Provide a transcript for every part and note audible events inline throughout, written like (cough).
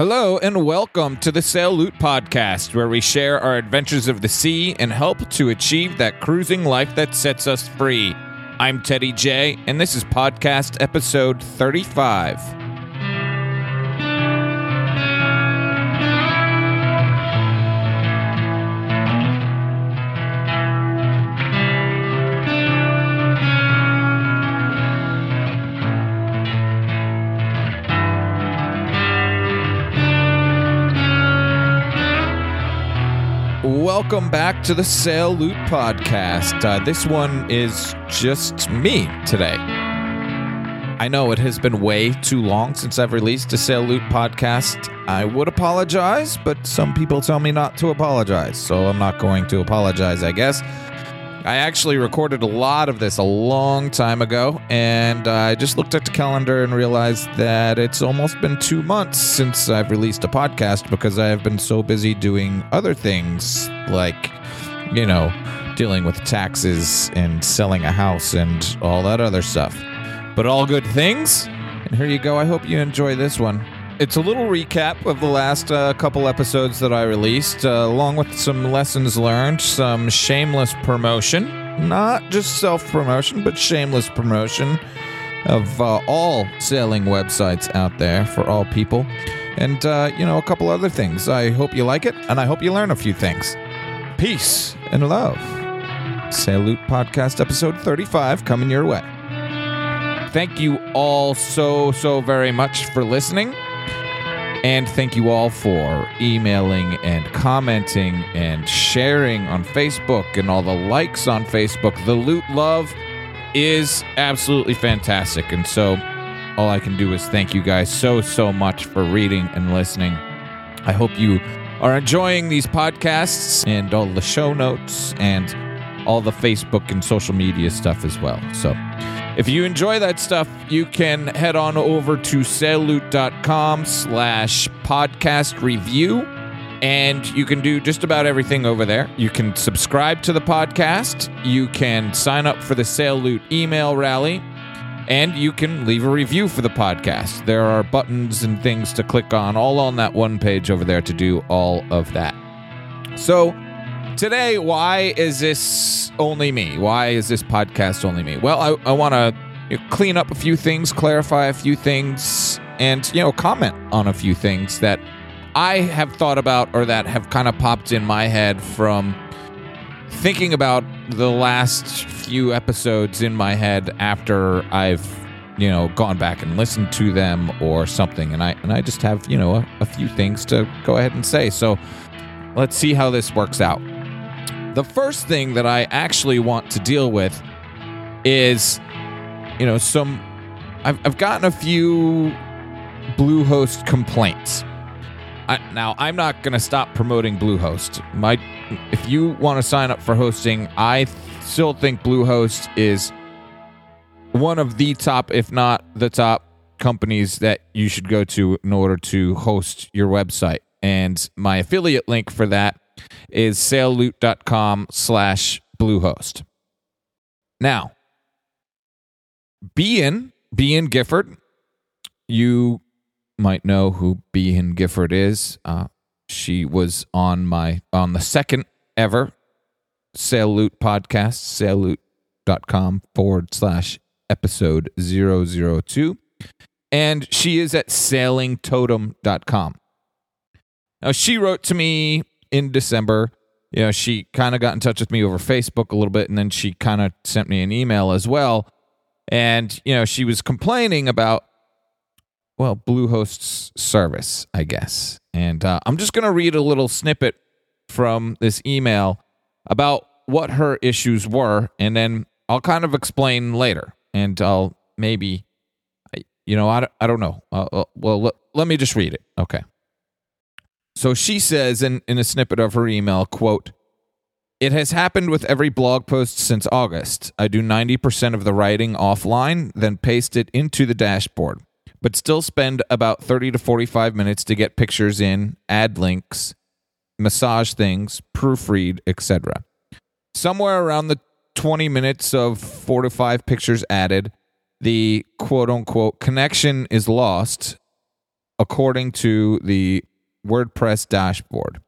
Hello and welcome to the Sail Loot Podcast, where we share our adventures of the sea and help to achieve that cruising life that sets us free. I'm Teddy J, and this is podcast episode 35. Welcome back to the Sail Loot Podcast. Uh, this one is just me today. I know it has been way too long since I've released a Sail Loot podcast. I would apologize, but some people tell me not to apologize, so I'm not going to apologize, I guess. I actually recorded a lot of this a long time ago, and I just looked at the calendar and realized that it's almost been two months since I've released a podcast because I have been so busy doing other things like, you know, dealing with taxes and selling a house and all that other stuff. But all good things. And here you go. I hope you enjoy this one. It's a little recap of the last uh, couple episodes that I released, uh, along with some lessons learned, some shameless promotion. Not just self promotion, but shameless promotion of uh, all sailing websites out there for all people. And, uh, you know, a couple other things. I hope you like it, and I hope you learn a few things. Peace and love. Loot Podcast episode 35 coming your way. Thank you all so, so very much for listening. And thank you all for emailing and commenting and sharing on Facebook and all the likes on Facebook. The loot love is absolutely fantastic. And so all I can do is thank you guys so, so much for reading and listening. I hope you are enjoying these podcasts and all the show notes and all the Facebook and social media stuff as well. So if you enjoy that stuff, you can head on over to sailloot.com slash podcast review and you can do just about everything over there. You can subscribe to the podcast, you can sign up for the Sail Loot email rally, and you can leave a review for the podcast. There are buttons and things to click on all on that one page over there to do all of that. So, today, why is this only me? Why is this podcast only me? Well, I, I want to you know, clean up a few things, clarify a few things, and you know, comment on a few things that I have thought about or that have kind of popped in my head from thinking about the last few episodes in my head after I've you know gone back and listened to them or something and I and I just have you know a, a few things to go ahead and say so let's see how this works out the first thing that I actually want to deal with is, you know, some. I've, I've gotten a few Bluehost complaints. I, now, I'm not going to stop promoting Bluehost. My, if you want to sign up for hosting, I th- still think Bluehost is one of the top, if not the top, companies that you should go to in order to host your website. And my affiliate link for that is sailloot.com slash bluehost. Now, Behan, Behan Gifford, you might know who Behan Gifford is. Uh, she was on my on the second ever Loot podcast, sailloot.com forward slash episode 002. And she is at sailingtotem.com. Now, she wrote to me in December. You know, she kind of got in touch with me over Facebook a little bit, and then she kind of sent me an email as well. And, you know, she was complaining about, well, Bluehost's service, I guess. And uh, I'm just going to read a little snippet from this email about what her issues were, and then I'll kind of explain later. And I'll maybe, you know, I, I don't know. Uh, well, let, let me just read it. Okay. So she says in, in a snippet of her email, quote, it has happened with every blog post since August. I do 90% of the writing offline, then paste it into the dashboard, but still spend about 30 to 45 minutes to get pictures in, add links, massage things, proofread, etc. Somewhere around the 20 minutes of 4 to 5 pictures added, the quote unquote connection is lost according to the WordPress dashboard.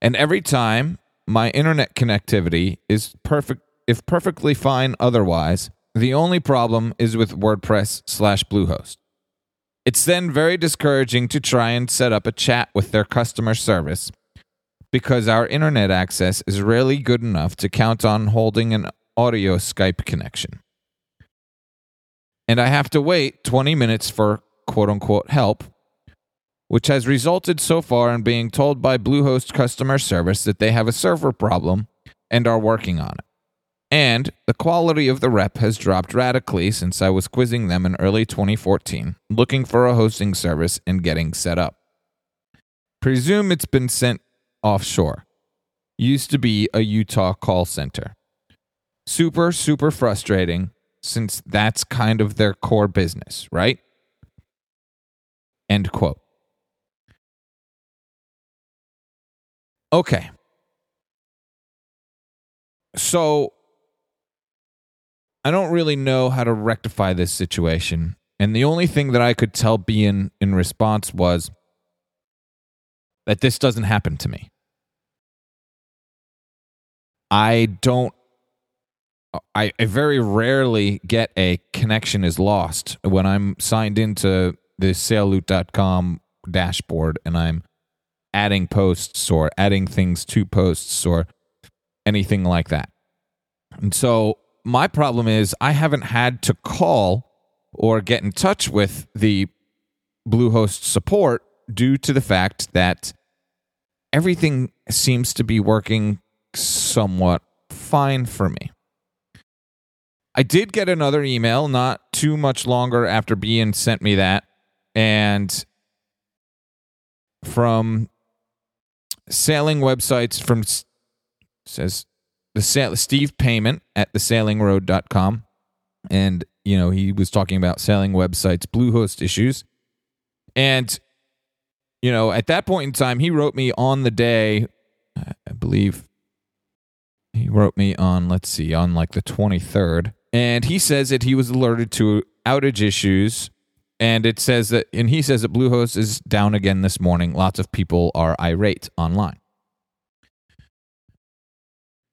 And every time my internet connectivity is perfect, if perfectly fine otherwise, the only problem is with WordPress slash Bluehost. It's then very discouraging to try and set up a chat with their customer service because our internet access is rarely good enough to count on holding an audio Skype connection. And I have to wait 20 minutes for quote unquote help, which has resulted so far in being told by Bluehost customer service that they have a server problem and are working on it. And the quality of the rep has dropped radically since I was quizzing them in early 2014, looking for a hosting service and getting set up. Presume it's been sent offshore. Used to be a Utah call center. Super, super frustrating since that's kind of their core business, right? End quote. Okay. So I don't really know how to rectify this situation. And the only thing that I could tell Behan in response was that this doesn't happen to me. I don't I, I very rarely get a connection is lost when I'm signed into the sailloot.com dashboard and I'm adding posts or adding things to posts or anything like that. And so my problem is I haven't had to call or get in touch with the Bluehost support due to the fact that everything seems to be working somewhat fine for me. I did get another email not too much longer after Behan sent me that, and from sailing websites from says the Steve Payment at the sailingroad.com. And, you know, he was talking about sailing websites, Bluehost issues. And, you know, at that point in time, he wrote me on the day, I believe he wrote me on, let's see, on like the 23rd. And he says that he was alerted to outage issues. And it says that, and he says that Bluehost is down again this morning. Lots of people are irate online.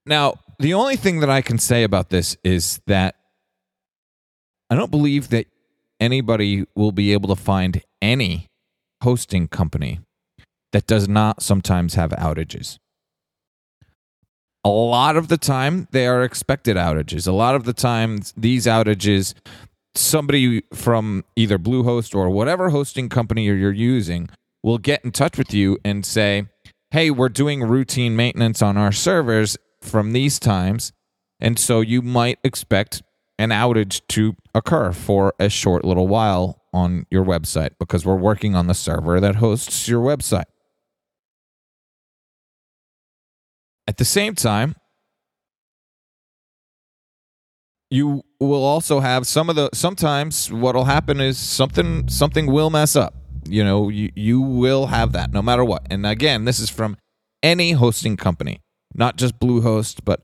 Now, the only thing that I can say about this is that I don't believe that anybody will be able to find any hosting company that does not sometimes have outages. A lot of the time, they are expected outages. A lot of the time, these outages, somebody from either Bluehost or whatever hosting company you're using will get in touch with you and say, Hey, we're doing routine maintenance on our servers from these times, and so you might expect an outage to occur for a short little while on your website because we're working on the server that hosts your website. At the same time, you will also have some of the sometimes what'll happen is something something will mess up. You know, you, you will have that no matter what. And again, this is from any hosting company not just Bluehost, but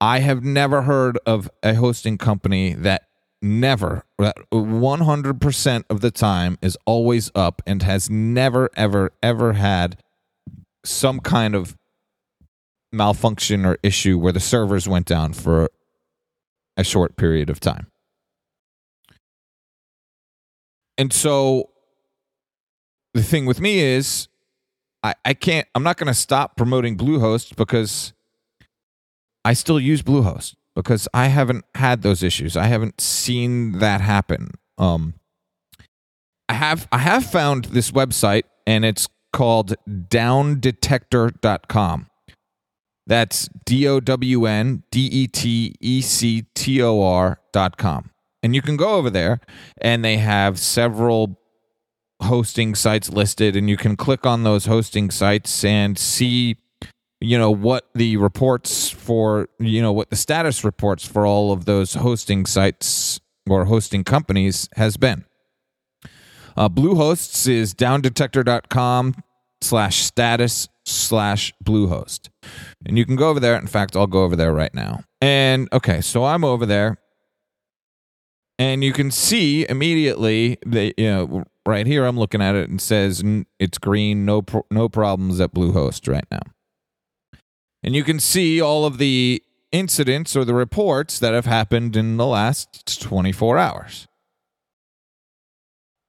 I have never heard of a hosting company that never, 100% of the time is always up and has never, ever, ever had some kind of malfunction or issue where the servers went down for a short period of time. And so the thing with me is I, I can't I'm not gonna stop promoting Bluehost because I still use Bluehost because I haven't had those issues. I haven't seen that happen. Um I have I have found this website and it's called downdetector.com. That's D O W N D E T E C T O R.com. And you can go over there and they have several hosting sites listed and you can click on those hosting sites and see you know what the reports for you know what the status reports for all of those hosting sites or hosting companies has been uh, bluehosts is downdetector.com slash status slash bluehost and you can go over there in fact i'll go over there right now and okay so i'm over there and you can see immediately that you know right here. I'm looking at it and says it's green, no pro- no problems at Bluehost right now. And you can see all of the incidents or the reports that have happened in the last 24 hours.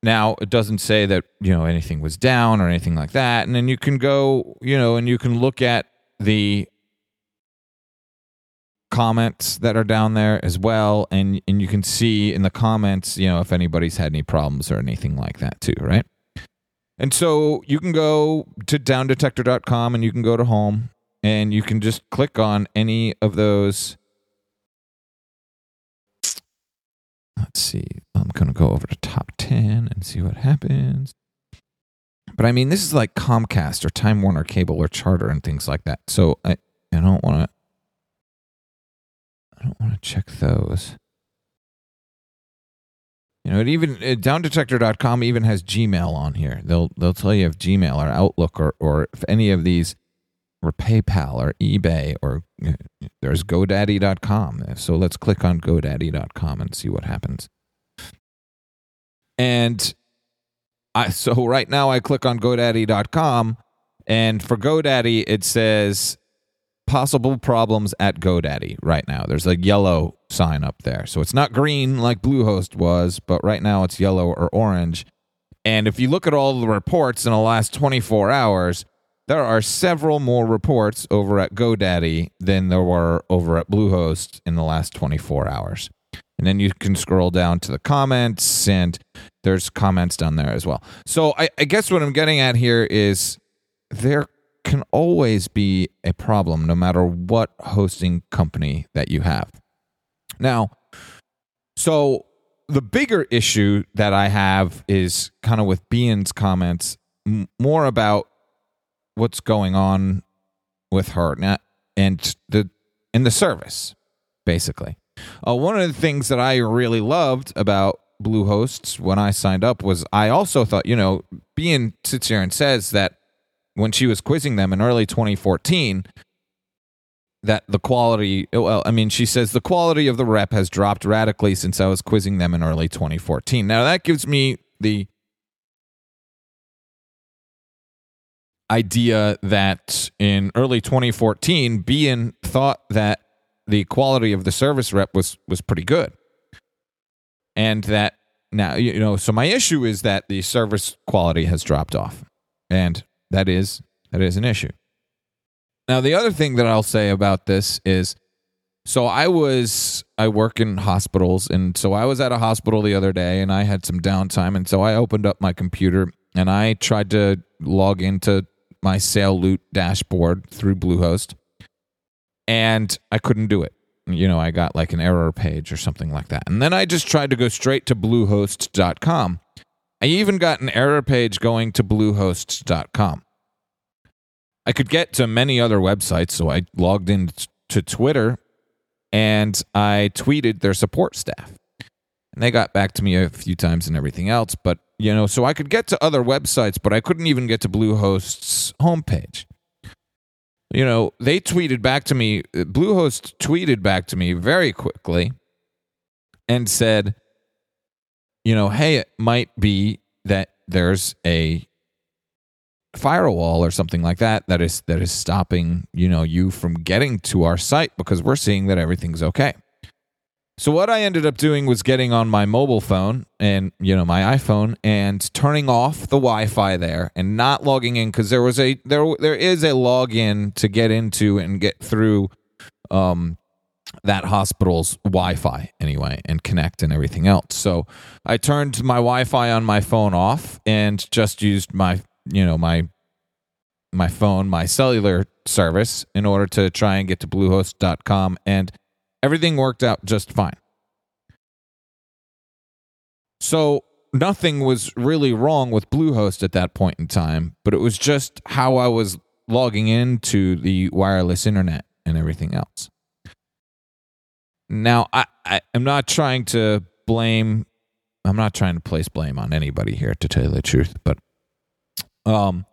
Now, it doesn't say that, you know, anything was down or anything like that. And then you can go, you know, and you can look at the comments that are down there as well and and you can see in the comments you know if anybody's had any problems or anything like that too right and so you can go to downdetector.com and you can go to home and you can just click on any of those let's see i'm going to go over to top 10 and see what happens but i mean this is like comcast or time warner cable or charter and things like that so i, I don't want to I don't want to check those. You know, it even uh, downdetector.com even has Gmail on here. They'll they'll tell you if Gmail or Outlook or or if any of these or PayPal or eBay or there's GoDaddy.com. So let's click on GoDaddy.com and see what happens. And I so right now I click on GoDaddy.com and for GoDaddy it says possible problems at GoDaddy right now. There's a yellow sign up there. So it's not green like Bluehost was, but right now it's yellow or orange. And if you look at all the reports in the last 24 hours, there are several more reports over at GoDaddy than there were over at Bluehost in the last 24 hours. And then you can scroll down to the comments, and there's comments down there as well. So I, I guess what I'm getting at here is there can always be a problem no matter what hosting company that you have. Now, so the bigger issue that I have is kind of with Behan's comments m- more about what's going on with her now and the in the service basically. Uh, one of the things that I really loved about Bluehosts when I signed up was I also thought, you know, Behan sits here and says that when she was quizzing them in early 2014 that the quality well i mean she says the quality of the rep has dropped radically since i was quizzing them in early 2014 now that gives me the idea that in early 2014 Behan thought that the quality of the service rep was was pretty good and that now you know so my issue is that the service quality has dropped off and that is that is an issue. Now the other thing that I'll say about this is so I was I work in hospitals and so I was at a hospital the other day and I had some downtime and so I opened up my computer and I tried to log into my Sail Loot dashboard through Bluehost and I couldn't do it. You know, I got like an error page or something like that. And then I just tried to go straight to bluehost.com I even got an error page going to bluehost.com. I could get to many other websites, so I logged in to Twitter and I tweeted their support staff. And they got back to me a few times and everything else, but you know, so I could get to other websites, but I couldn't even get to Bluehost's homepage. You know, they tweeted back to me, Bluehost tweeted back to me very quickly and said, you know, hey, it might be that there's a firewall or something like that that is that is stopping, you know, you from getting to our site because we're seeing that everything's okay. So what I ended up doing was getting on my mobile phone and you know my iPhone and turning off the Wi-Fi there and not logging in because there was a there there is a login to get into and get through um, that hospital's Wi-Fi anyway and connect and everything else. So I turned my Wi-Fi on my phone off and just used my you know my my phone, my cellular service in order to try and get to bluehost.com and everything worked out just fine. So nothing was really wrong with Bluehost at that point in time, but it was just how I was logging into the wireless internet and everything else. Now, I, I am not trying to blame. I'm not trying to place blame on anybody here, to tell you the truth. But, um,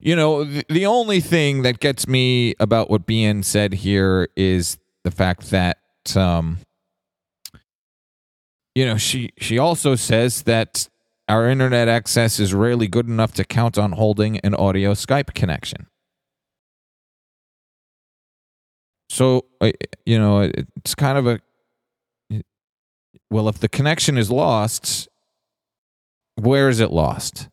you know, the, the only thing that gets me about what Behan said here is the fact that, um, you know, she she also says that our internet access is rarely good enough to count on holding an audio Skype connection. So, you know, it's kind of a well, if the connection is lost, where is it lost?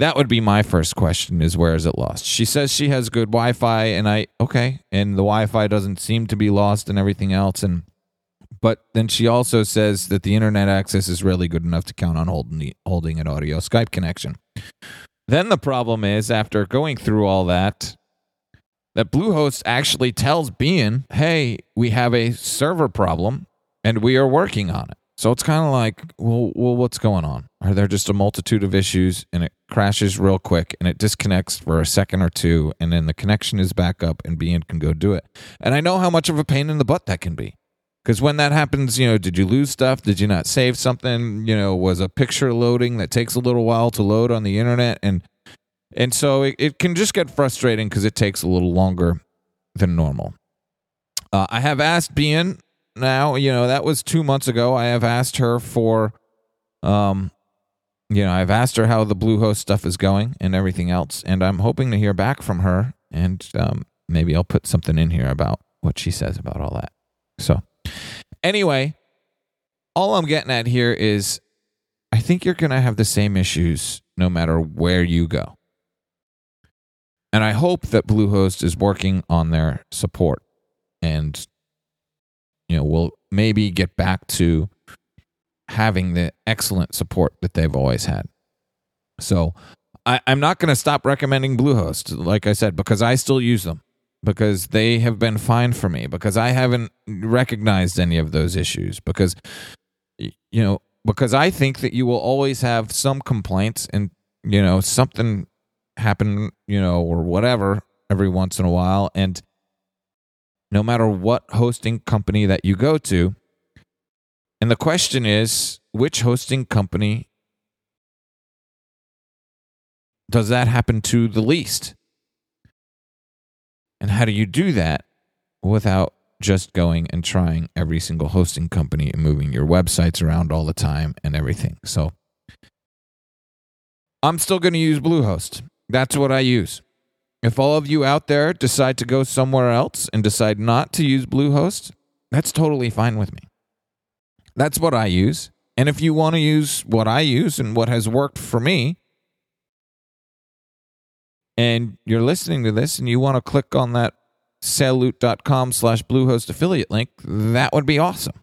That would be my first question is where is it lost? She says she has good Wi-Fi and I okay, and the Wi-Fi doesn't seem to be lost and everything else and but then she also says that the internet access is really good enough to count on holding the, holding an audio Skype connection. Then the problem is after going through all that that Bluehost actually tells Behan, "Hey, we have a server problem and we are working on it." So it's kind of like, well, well, what's going on? Are there just a multitude of issues and it crashes real quick and it disconnects for a second or two and then the connection is back up and Behan can go do it? And I know how much of a pain in the butt that can be. Because when that happens, you know, did you lose stuff? Did you not save something? You know, was a picture loading that takes a little while to load on the internet? And and so it, it can just get frustrating because it takes a little longer than normal. Uh, I have asked Behan now, you know, that was two months ago. I have asked her for, um, you know, I've asked her how the Bluehost stuff is going and everything else, and I'm hoping to hear back from her. And um, maybe I'll put something in here about what she says about all that. So, anyway, all I'm getting at here is I think you're going to have the same issues no matter where you go. And I hope that Bluehost is working on their support and you know, will maybe get back to having the excellent support that they've always had. So I, am not going to stop recommending Bluehost, like I said, because I still use them, because they have been fine for me, because I haven't recognized any of those issues, because, you know, because I think that you will always have some complaints and, you know, something happen, you know, or whatever every once in a while. And no matter what hosting company that you go to. And the question is which hosting company does that happen to the least? And how do you do that without just going and trying every single hosting company and moving your websites around all the time and everything? So I'm still going to use Bluehost. That's what I use. If all of you out there decide to go somewhere else and decide not to use Bluehost, that's totally fine with me. That's what I use. And if you want to use what I use and what has worked for me, and you're listening to this and you want to click on that sailloot.com slash bluehost affiliate link, that would be awesome.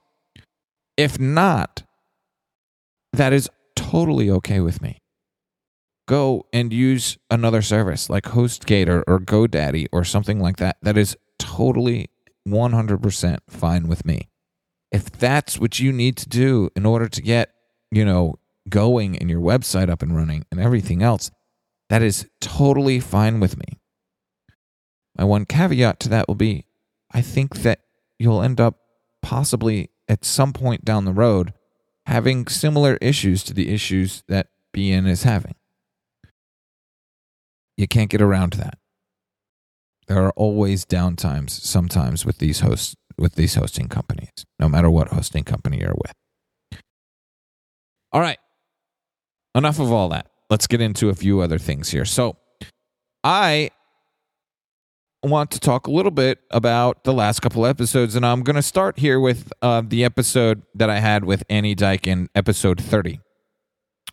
If not, that is totally okay with me go and use another service like HostGator or GoDaddy or something like that. That is totally 100% fine with me. If that's what you need to do in order to get, you know, going and your website up and running and everything else, that is totally fine with me. My one caveat to that will be I think that you'll end up possibly at some point down the road having similar issues to the issues that Behan is having. You can't get around that. There are always downtimes sometimes with these hosts with these hosting companies, no matter what hosting company you're with. All right. Enough of all that. Let's get into a few other things here. So, I want to talk a little bit about the last couple episodes, and I'm going to start here with uh, the episode that I had with Annie Dike in episode 30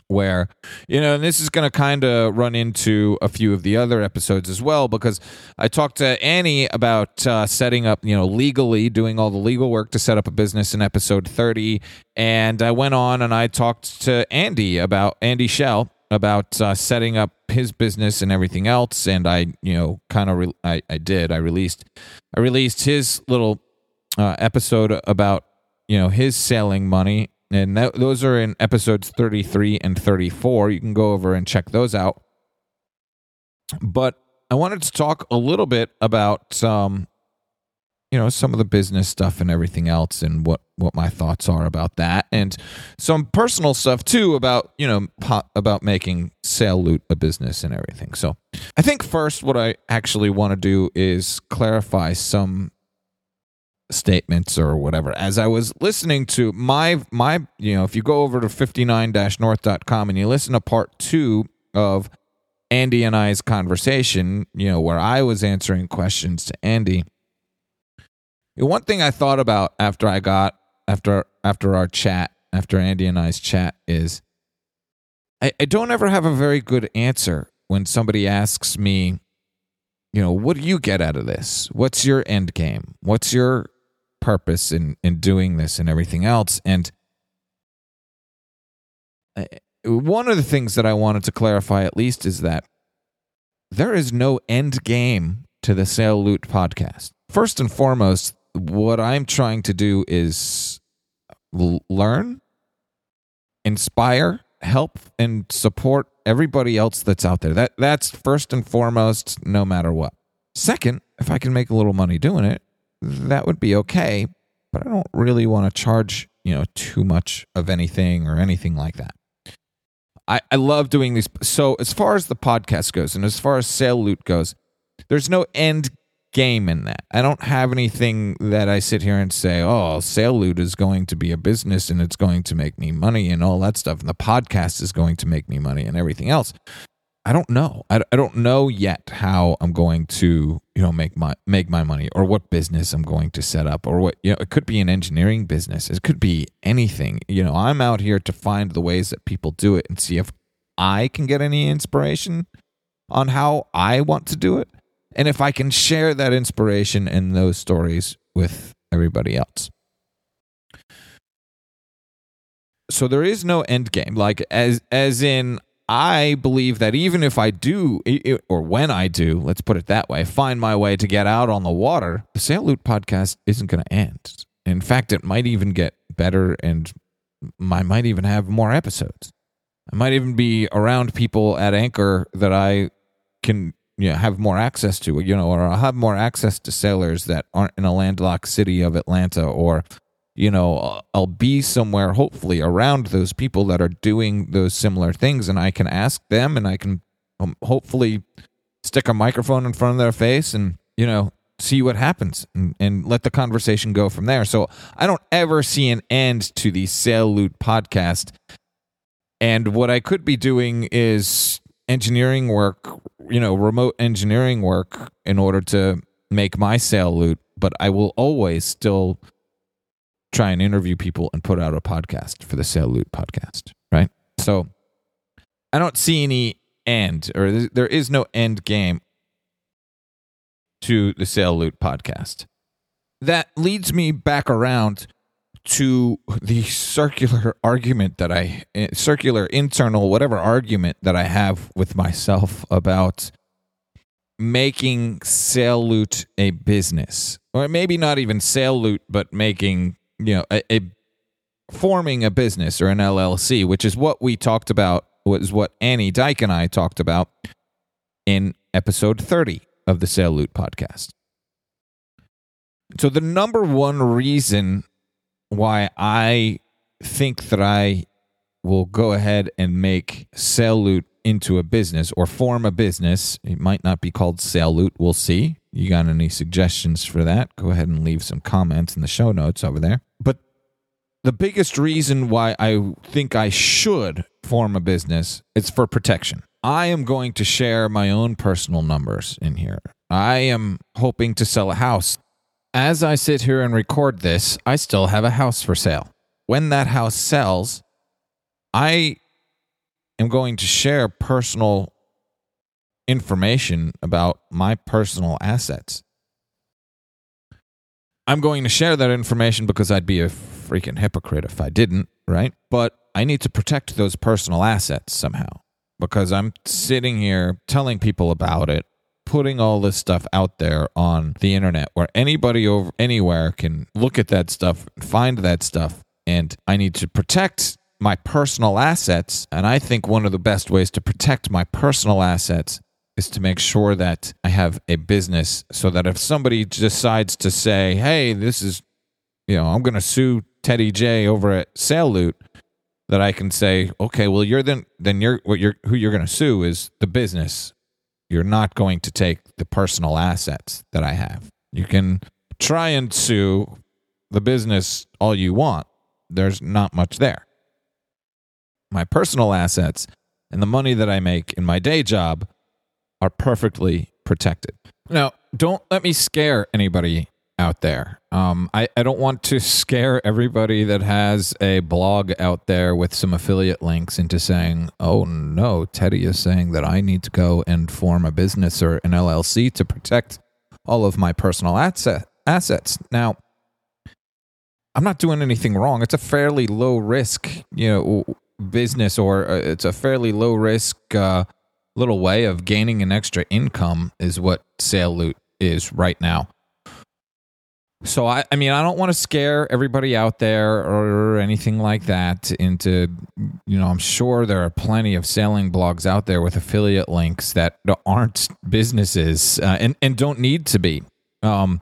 where you know and this is going to kind of run into a few of the other episodes as well because i talked to annie about uh, setting up you know legally doing all the legal work to set up a business in episode 30 and i went on and i talked to andy about Andy Schell about uh, setting up his business and everything else and i you know kind of re- I, I did. I released i released his little uh, episode about you know his selling money and that, those are in episodes 33 and 34. You can go over and check those out. But I wanted to talk a little bit about um, you know some of the business stuff and everything else and what what my thoughts are about that and some personal stuff too about you know po- about making Sail Loot a business and everything so i think first what i actually want to do is clarify some statements or whatever. As i was listening to my my you know if you go over to 59-north.com and you listen to part two of andy and i's conversation you know where i was answering questions to andy one thing i thought about after i got after after our chat after andy and i's chat is I, I don't ever have a very good answer when somebody asks me you know what do you get out of this? What's your end game? What's your purpose in in doing this and everything else and one of the things that I wanted to clarify at least is that there is no end game to the Sail Loot podcast. First and foremost, what I'm trying to do is l- learn, inspire, help and support everybody else that's out there. That that's first and foremost no matter what. Second, if I can make a little money doing it, that would be okay. But I don't really want to charge, you know, too much of anything or anything like that. I, I love doing these. So, as far as the podcast goes and as far as Sail Loot goes, there's no end game in that. I don't have anything that I sit here and say, oh, Sail Loot is going to be a business and it's going to make me money and all that stuff. And the podcast is going to make me money and everything else. I don't know. I, I don't know yet how I'm going to, you know, make my make my money or what business I'm going to set up or what, you know, it could be an engineering business. It could be anything. You know, I'm out here to find the ways that people do it and see if I can get any inspiration on how I want to do it and if I can share that inspiration and those stories with everybody else. So there is no end game like as as in I believe that even if I do, or when I do, let's put it that way, find my way to get out on the water, the Sail Loot podcast isn't going to end. In fact, it might even get better and I might even have more episodes. I might even be around people at Anchor that I can you know, have more access to, you know, or I'll have more access to sailors that aren't in a landlocked city of Atlanta or you know, I'll be somewhere hopefully around those people that are doing those similar things and I can ask them and I can um, hopefully stick a microphone in front of their face and, you know, see what happens and, and let the conversation go from there. So I don't ever see an end to the Sail Loot podcast. And what I could be doing is engineering work, you know, remote engineering work in order to make my Sail Loot, but I will always still try and interview people and put out a podcast for the Sail Loot podcast, right? So I don't see any end, or there is no end game to the Sail Loot podcast. That leads me back around to the circular argument that I, eh, circular internal, whatever argument that I have with myself about making Sail Loot a business. Or maybe not even Sail Loot, but making you know, a, a forming a business or an LLC, which is what we talked about, was what Annie Dike and I talked about in episode 30 of the Sail Loot podcast. So, the number one reason why I think that I will go ahead and make Sail Loot into a business or form a business, it might not be called Sail Loot, we'll see. You got any suggestions for that? Go ahead and leave some comments in the show notes over there. But the biggest reason why I think I should form a business is for protection. I am going to share my own personal numbers in here. I am hoping to sell a house. As I sit here and record this, I still have a house for sale. When that house sells, I am going to share personal information about my personal assets. I'm going to share that information because I'd be a freaking hypocrite if I didn't, right? But I need to protect those personal assets somehow because I'm sitting here telling people about it, putting all this stuff out there on the internet where anybody over anywhere can look at that stuff, find that stuff, and I need to protect my personal assets. And I think one of the best ways to protect my personal assets is to make sure that I have a business so that if somebody decides to say, hey, this is, you know, I'm going to sue Teddy J over at Sail Loot, that I can say, okay, well, you're then, then you're, what you're, who you're going to sue is the business. You're not going to take the personal assets that I have. You can try and sue the business all you want. There's not much there. My personal assets and the money that I make in my day job are perfectly protected. Now, don't let me scare anybody out there. Um, I, I don't want to scare everybody that has a blog out there with some affiliate links into saying, oh no, Teddy is saying that I need to go and form a business or an LLC to protect all of my personal asset, assets. Now, I'm not doing anything wrong. It's a fairly low risk, you know, business or uh, it's a fairly low risk uh, little way of gaining an extra income is what Sail Loot is right now. So I, I mean, I don't want to scare everybody out there or anything like that into, you know, I'm sure there are plenty of selling blogs out there with affiliate links that aren't businesses uh, and and don't need to be. Um,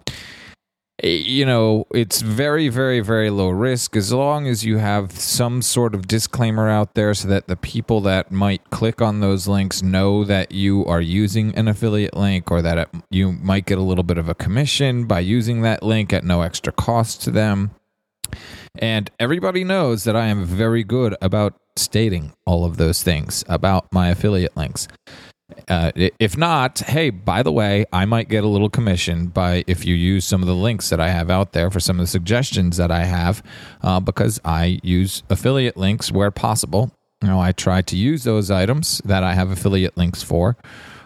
you know, it's very, very, very low risk as long as you have some sort of disclaimer out there so that the people that might click on those links know that you are using an affiliate link or that it, you might get a little bit of a commission by using that link at no extra cost to them. And everybody knows that I am very good about stating all of those things about my affiliate links. Uh, if not, hey, by the way, I might get a little commission by if you use some of the links that I have out there for some of the suggestions that I have, uh, because I use affiliate links where possible. You know, I try to use those items that I have affiliate links for.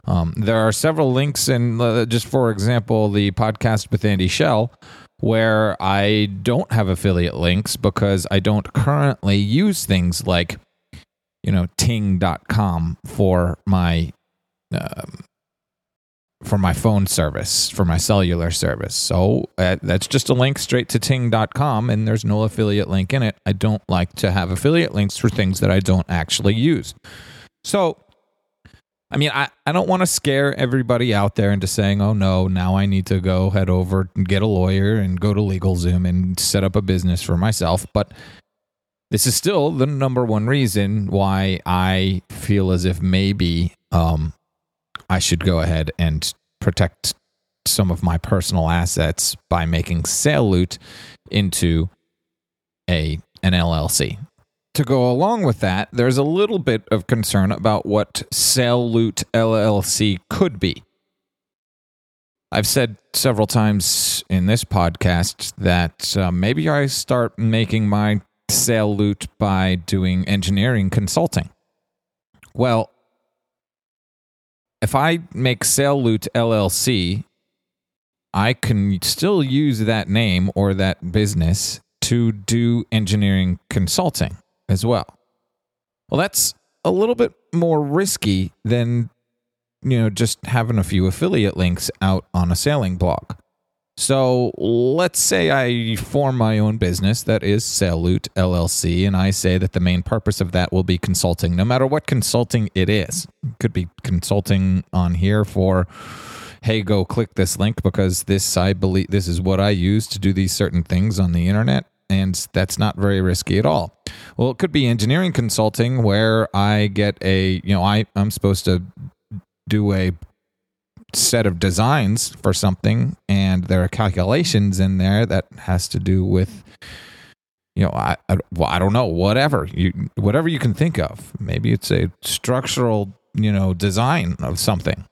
Um, there are several links in, uh, just for example, the podcast with Andy Schell where I don't have affiliate links because I don't currently use things like, you know, ting.com for my um, for my phone service, for my cellular service. So uh, that's just a link straight to ting.com, and there's no affiliate link in it. I don't like to have affiliate links for things that I don't actually use. So, I mean, I, I don't want to scare everybody out there into saying, oh no, now I need to go head over and get a lawyer and go to LegalZoom and set up a business for myself. But this is still the number one reason why I feel as if maybe um, I should go ahead and protect some of my personal assets by making Sail Loot into a an LLC. To go along with that, there's a little bit of concern about what Sail Loot LLC could be. I've said several times in this podcast that uh, maybe I start making my Sail Loot by doing engineering consulting. Well, if I make Sail Loot LLC, I can still use that name or that business to do engineering consulting as well. Well, that's a little bit more risky than you know just having a few affiliate links out on a sailing blog. So let's say I form my own business that is Loot LLC, and I say that the main purpose of that will be consulting, no matter what consulting it is. It could be consulting on here for, hey, go click this link because this I believe this is what I use to do these certain things on the internet, and that's not very risky at all. Well, it could be engineering consulting where I get a, you know, I I'm supposed to do a set of designs for something and there are calculations in there that has to do with you know I, I, well, I don't know whatever you whatever you can think of. Maybe it's a structural you know design of something.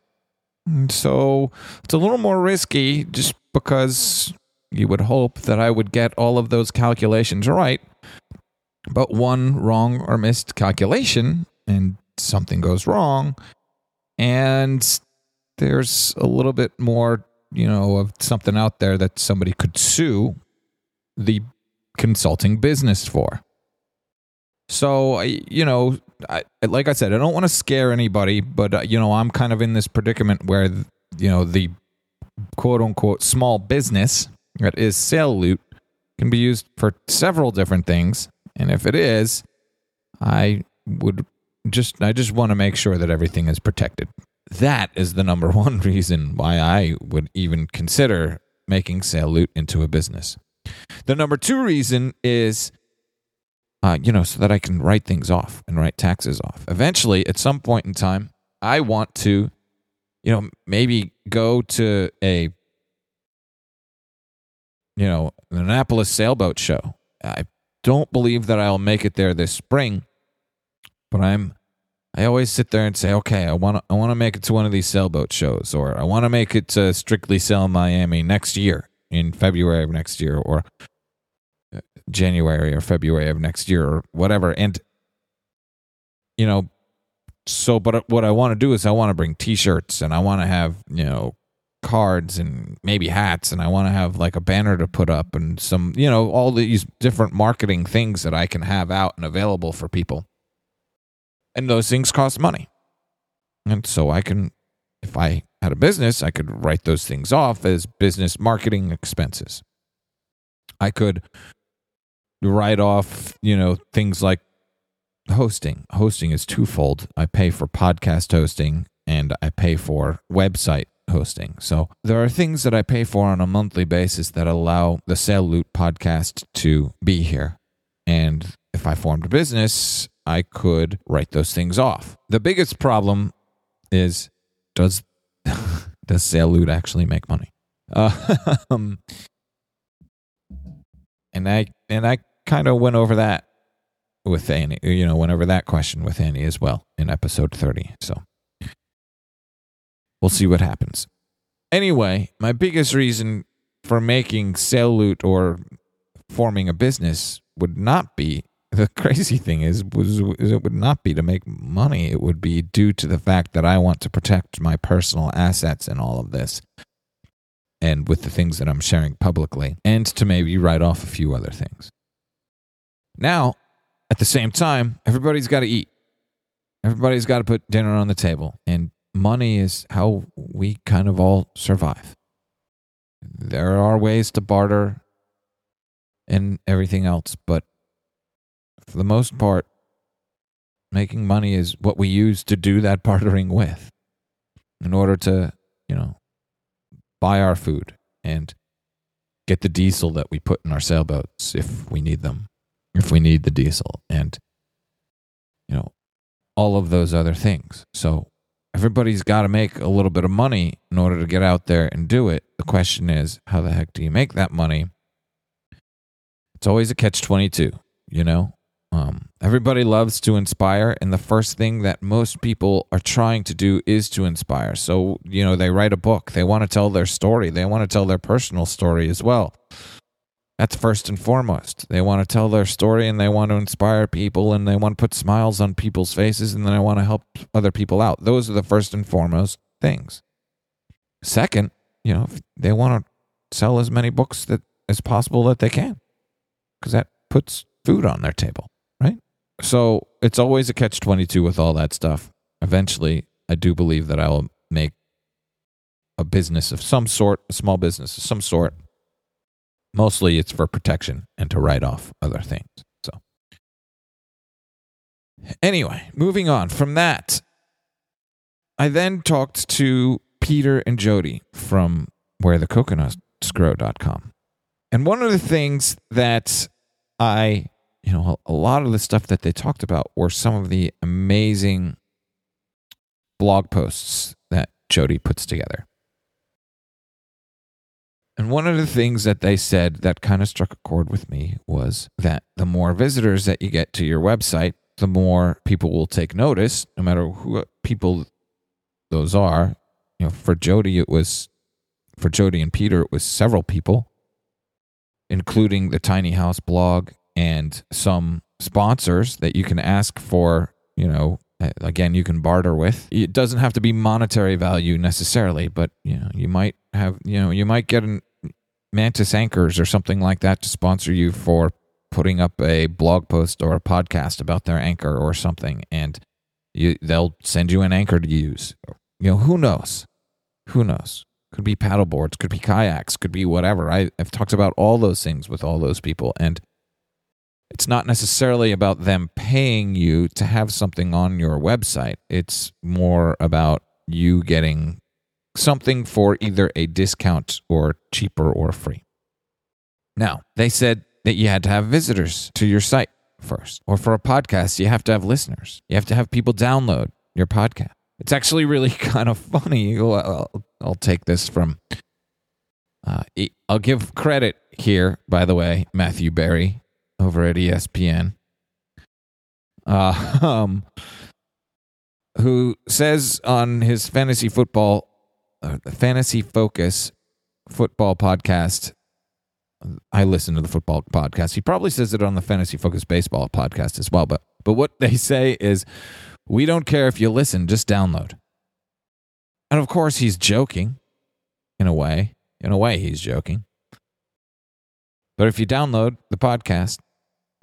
And so it's a little more risky just because you would hope that I would get all of those calculations right. But one wrong or missed calculation and something goes wrong and there's a little bit more, you know, of something out there that somebody could sue the consulting business for. So, you know, I, like I said, I don't want to scare anybody, but, uh, you know, I'm kind of in this predicament where, you know, the quote unquote small business that is Sail Loot can be used for several different things. And if it is, I would just, I just want to make sure that everything is protected that is the number (laughs) one reason why I would even consider making Sail Loot into a business. The number two reason is, uh, you know, so that I can write things off and write taxes off. Eventually, at some point in time, I want to, you know, maybe go to a you know, the Annapolis Sailboat Show. I don't believe that I'll make it there this spring, but I'm I always sit there and say, okay, I want to I want to make it to one of these sailboat shows, or I want to make it to Strictly Sail Miami next year in February of next year, or uh, January or February of next year, or whatever. And you know, so but what I want to do is I want to bring T-shirts and I want to have you know cards and maybe hats and I want to have like a banner to put up and some you know all these different marketing things that I can have out and available for people. And those things cost money. And so I can if I had a business, I could write those things off as business marketing expenses. I could write off, you know, things like hosting. Hosting is twofold. I pay for podcast hosting and I pay for website hosting. So there are things that I pay for on a monthly basis that allow the Sail Loot podcast to be here. And if I formed a business, I could write those things off. The biggest problem is does (laughs) does Loot actually make money? Uh, and I and I kind of went over that with Annie, you know, went over that question with Annie as well in episode 30. So we'll see what happens. Anyway, my biggest reason for making Loot or forming a business would not be the crazy thing is was it would not be to make money it would be due to the fact that I want to protect my personal assets in all of this and with the things that I'm sharing publicly and to maybe write off a few other things. Now, at the same time, everybody's got to eat. Everybody's got to put dinner on the table and money is how we kind of all survive. There are ways to barter and everything else, but for the most part, making money is what we use to do that bartering with in order to, you know, buy our food and get the diesel that we put in our sailboats if we need them, if we need the diesel, and, you know, all of those other things. So everybody's got to make a little bit of money in order to get out there and do it. The question is, how the heck do you make that money? It's always a catch 22, you know? Um, everybody loves to inspire, and the first thing that most people are trying to do is to inspire. So, you know, they write a book, they want to tell their story, they want to tell their personal story as well. That's first and foremost. They want to tell their story and they want to inspire people and they want to put smiles on people's faces and then they want to help other people out. Those are the first and foremost things. Second, you know, they want to sell as many books that as possible that they can because that puts food on their table? So it's always a catch 22 with all that stuff. Eventually, I do believe that I will make a business of some sort, a small business of some sort Mostly it's for protection and to write off other things. So, anyway, moving on from that, I then talked to Peter and Jody from where the coconutsgrow.com. And one of the things that I, you know, a lot of the stuff that they talked about were some of the amazing blog posts that Jody puts together. And one of the things that they said that kind of struck a chord with me was that the more visitors that you get to your website, the more people will take notice, no matter who people those are. You know, for Jody, it was for Jody and Peter, it was several people, including the Tiny House blog and some sponsors that you can ask for, you know, again you can barter with. It doesn't have to be monetary value necessarily but you know you might have you know you might get an Mantus anchors or something like that to sponsor you for putting up a blog post or a podcast about their anchor or something and you they'll send you an anchor to use. You know who knows? Who knows? Could be paddle boards could be kayaks could be whatever. I, i've talked about all those things with all those people and it's not necessarily about them paying you to have something on your website. It's more about you getting something for either a discount or cheaper or free. Now, they said that you had to have visitors to your site first. Or for a podcast, you have to have listeners. You have to have people download your podcast. It's actually really (laughs) kind of funny. I'll, I'll take this from, uh, I'll give credit here, by the way, Matthew Berry over at ESPN, uh, (laughs) um, who says on his fantasy football, uh, fantasy focus football podcast. I listen to the football podcast. He probably says it on the fantasy focus baseball podcast as well. But but what they (laughs) say is, we don't care if you listen, just download. And of course, he's joking, in a way. In a way, he's joking. But if you download the podcast,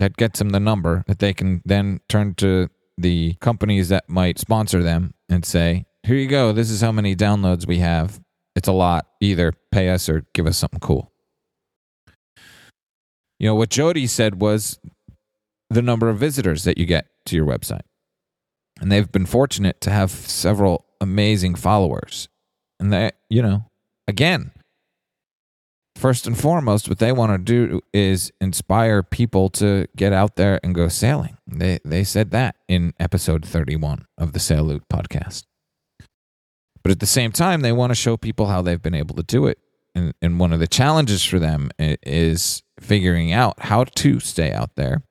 that gets them the number that they can then turn to the companies that might sponsor them and say, here you go. This is how many downloads we have. It's a lot. Either pay us or give us something cool. You know, what Jody said was the number of visitors that you get to your website. And they've been fortunate to have several amazing followers. And they, you know, again, first and foremost, what they want to do is inspire people to get out there and go sailing. They they said that in episode 31 of the Sail podcast. But at the same time, they want to show people how they've been able to do it. And, and one of the challenges for them is figuring out how to stay out there.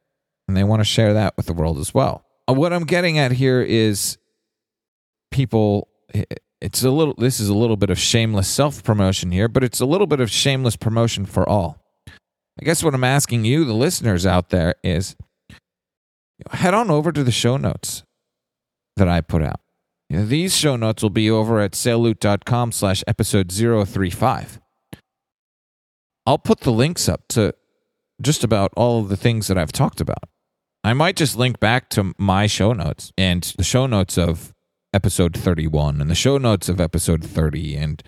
And they want to share that with the world as well. Uh, what I'm getting at here is people it's a little this is a little bit of shameless self-promotion here, but it's a little bit of shameless promotion for all. I guess what I'm asking you the listeners out there is head on over to the show notes that I put out. You know, these show notes will be over at sailloot.com slash episode 035. I'll put the links up to just about all of the things that I've talked about. I might just link back to my show notes and the show notes of episode 31 and the show notes of episode 30 and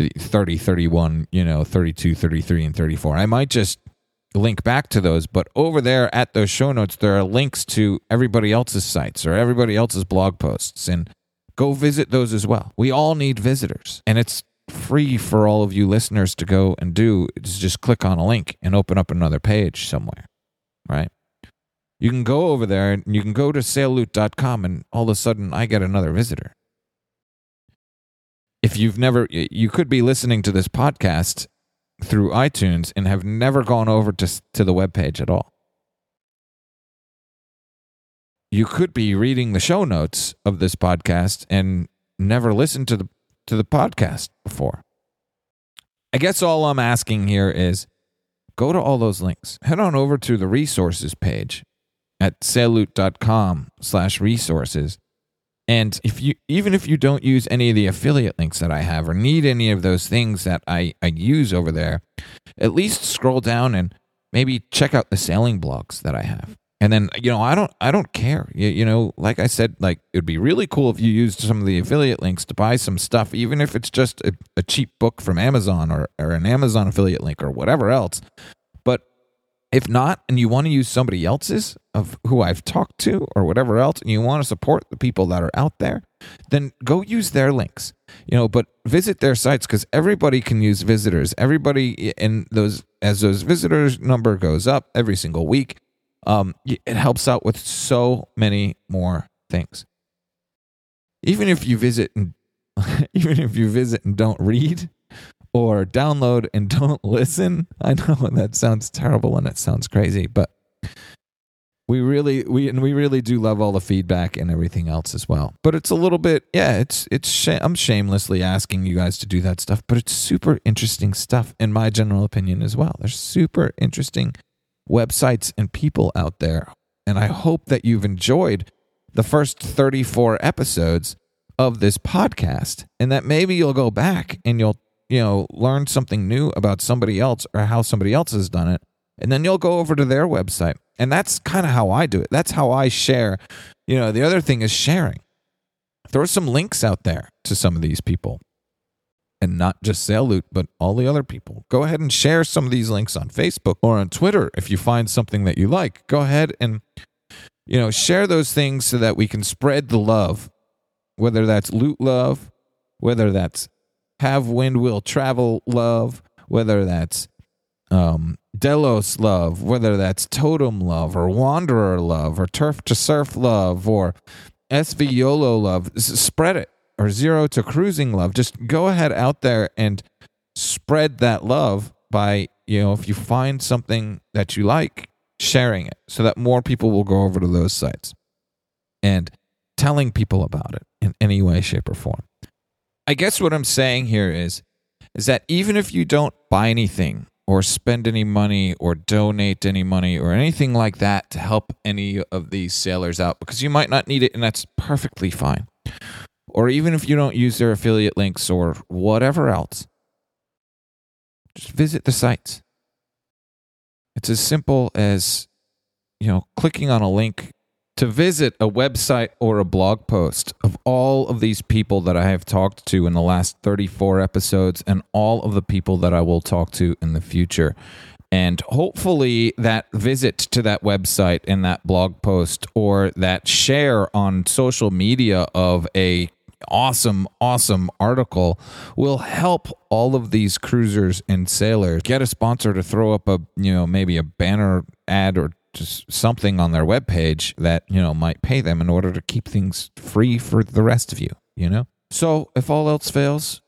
uh, 30, 31, you know, 32, 33, and 34. I might just link back to those, but over there at those show notes, there are links to everybody else's sites or everybody else's blog posts. And go visit those as well. We all need visitors. And it's free for all of you listeners to go and do is just click on a link and open up another page somewhere, right? You can go over there and you can go to sailloot.com and all of a sudden I get another visitor. If you've never, you could be listening to this podcast through iTunes and have never gone over to, to the webpage at all. You could be reading the show notes of this podcast and never listened to the to the podcast before. I guess all I'm asking here is go to all those links. Head on over to the resources page at sailloot.com slash resources. And if you even if you don't use any of the affiliate links that I have or need any of those things that I, I use over there, at least scroll down and maybe check out the sailing blogs that I have. And then you know I don't I don't care. You, you know, like I said, like it'd be really cool if you used some of the affiliate links to buy some stuff, even if it's just a, a cheap book from Amazon or, or an Amazon affiliate link or whatever else. If not, and you want to use somebody else's of who I've talked to or whatever else, and you want to support the people that are out there, then go use their links. You know, but visit their sites because everybody can use visitors. Everybody in those as those visitors number goes up every single week, um, it helps out with so many more things. Even if you visit and (laughs) even if you visit and don't read, or download and (laughs) don't listen. I know that sounds terrible and it sounds crazy, but we really we and we really do love all the feedback and everything else as well. But it's a little bit yeah, it's it's sh- I'm shamelessly asking you guys to do that stuff, but it's super interesting stuff in my general opinion as well. There's super interesting websites and people out there. And I hope that you've enjoyed the first 34 episodes of this podcast and that maybe you'll go back and you'll you know, learn something new about somebody else or how somebody else has done it. And then you'll go over to their website. And that's kind of how I do it. That's how I share. You know, the other thing is sharing. Throw some links out there to some of these people. And not just Sail Loot, but all the other people. Go ahead and share some of these links on Facebook or on Twitter if you find something that you like. Go ahead and, you know, share those things so that we can spread the love, whether that's loot love, whether that's have wind will travel love, whether that's um, Delos love, whether that's totem love or wanderer love or turf to surf love or SV YOLO love, spread it or zero to cruising love. Just go ahead out there and spread that love by, you know, if you find something that you like, sharing it so that more people will go over to those sites and telling people about it in any way, shape, or form. I guess what I'm saying here is is that even if you don't buy anything or spend any money or donate any money or anything like that to help any of these sailors out because you might not need it and that's perfectly fine. Or even if you don't use their affiliate links or whatever else, just visit the sites. It's as simple as, you know, clicking on a link to visit a website or a blog post of all of these people that I have talked to in the last 34 episodes and all of the people that I will talk to in the future. And hopefully, that visit to that website and that blog post or that share on social media of a awesome, awesome article will help all of these cruisers and sailors get a sponsor to throw up a, you know, maybe a banner ad or just something on their webpage that, you know, might pay them in order to keep things free for the rest of you, you know? So if all else fails,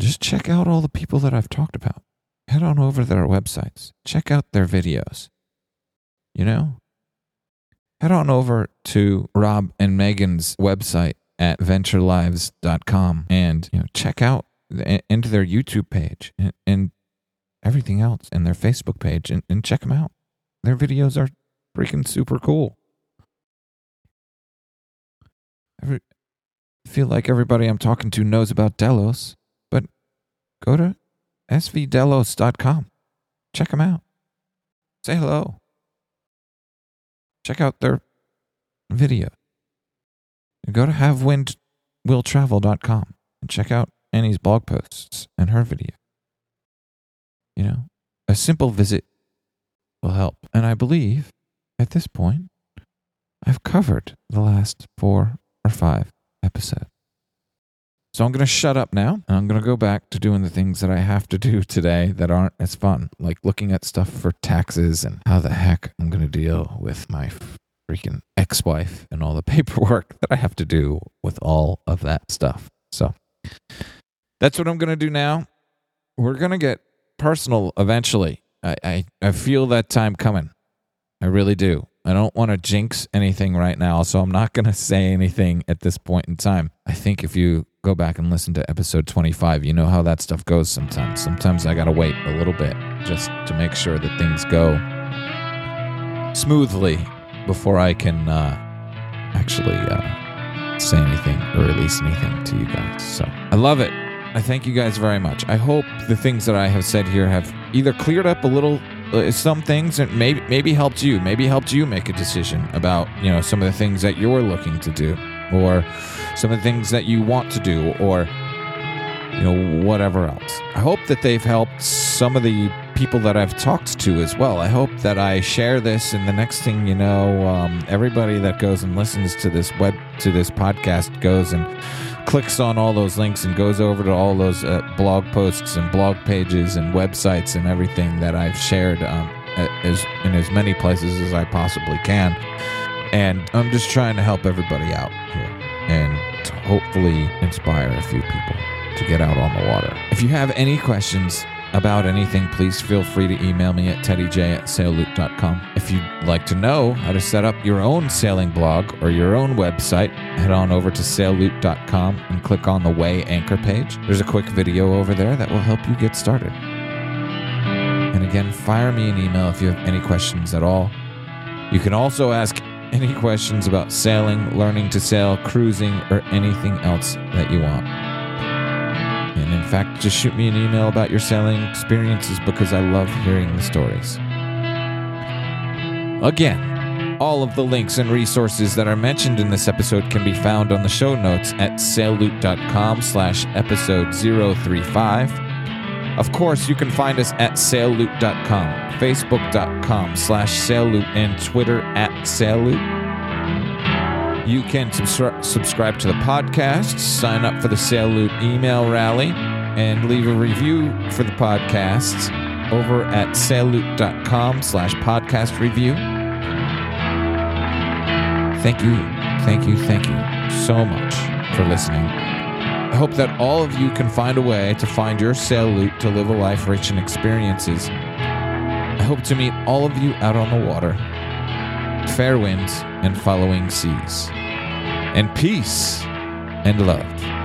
just check out all the people that I've talked about. Head on over to their websites, check out their videos, you know? Head on over to Rob and Megan's website at venturelives.com and you know check out into their YouTube page and, and everything else and their Facebook page and, and check them out. Their videos are freaking super cool. Every, I feel like everybody I'm talking to knows about Delos, but go to svdelos.com. Check them out. Say hello. Check out their video go to havewindwilltravel.com and check out Annie's blog posts and her video. You know, a simple visit will help. And I believe at this point, I've covered the last four or five episodes. So I'm going to shut up now and I'm going to go back to doing the things that I have to do today that aren't as fun, like looking at stuff for taxes and how the heck I'm going to deal with my freaking ex wife and all the (laughs) paperwork that I have to do with all of that stuff. So that's what I'm going to do now. We're going to get personal eventually. I, I, I feel that time coming. I really do. I don't want to jinx anything right now, so I'm not going (laughs) to say anything at this point in time. I think if you go back and listen to episode 25, you know how that stuff goes sometimes. Sometimes I got to wait a little bit just to make sure that things go smoothly before I can uh, actually uh, say anything or release anything to you guys. So I love it. I thank you guys very much. I hope the things that I have said here have either cleared up a little uh, some things and maybe maybe helped you, maybe helped you make a decision about, you know, some of the things that you're looking to do or some of the things that you want to do or you know whatever else. I hope that they've helped some of the people that I've talked to as well. I hope that I share this, and the next thing you know, um, everybody that goes and listens to this web to this podcast goes and clicks on all those links and goes over to all those uh, blog posts and blog pages and websites and everything that I've shared um, as in as many places as I possibly can. And I'm just trying to help everybody out here and to hopefully inspire a few people to get out on the water. If you have any questions about anything, please feel free to email me at teddyj at sailloot.com. If you'd like to know how to set up your own sailing blog or your own website, head on over to sailloot.com and click on the Weigh Anchor page. There's a quick video over there that will help you get started. And again, fire me an email if you have any questions at all. You can also ask any questions about sailing, learning to sail, cruising, or anything else that you want. And in fact, just shoot me an email about your sailing experiences because I love hearing the stories. Again, all of the links and resources that are mentioned in this episode can be found on the show notes at sailloot.com slash episode 035. Of course, you can find us at sailloot.com, facebook.com slash sailloot, and Twitter at sailloot. You can subscri- subscribe to the podcast, sign up for the Sailloot email rally, and leave a review for the podcasts over at sailloot.com slash podcast review. Thank you, thank you, thank you so much for listening. I hope that all of you can find a way to find your sail loot to live a life rich in experiences. I hope to meet all of you out on the water. Fair winds and following seas. And peace and love.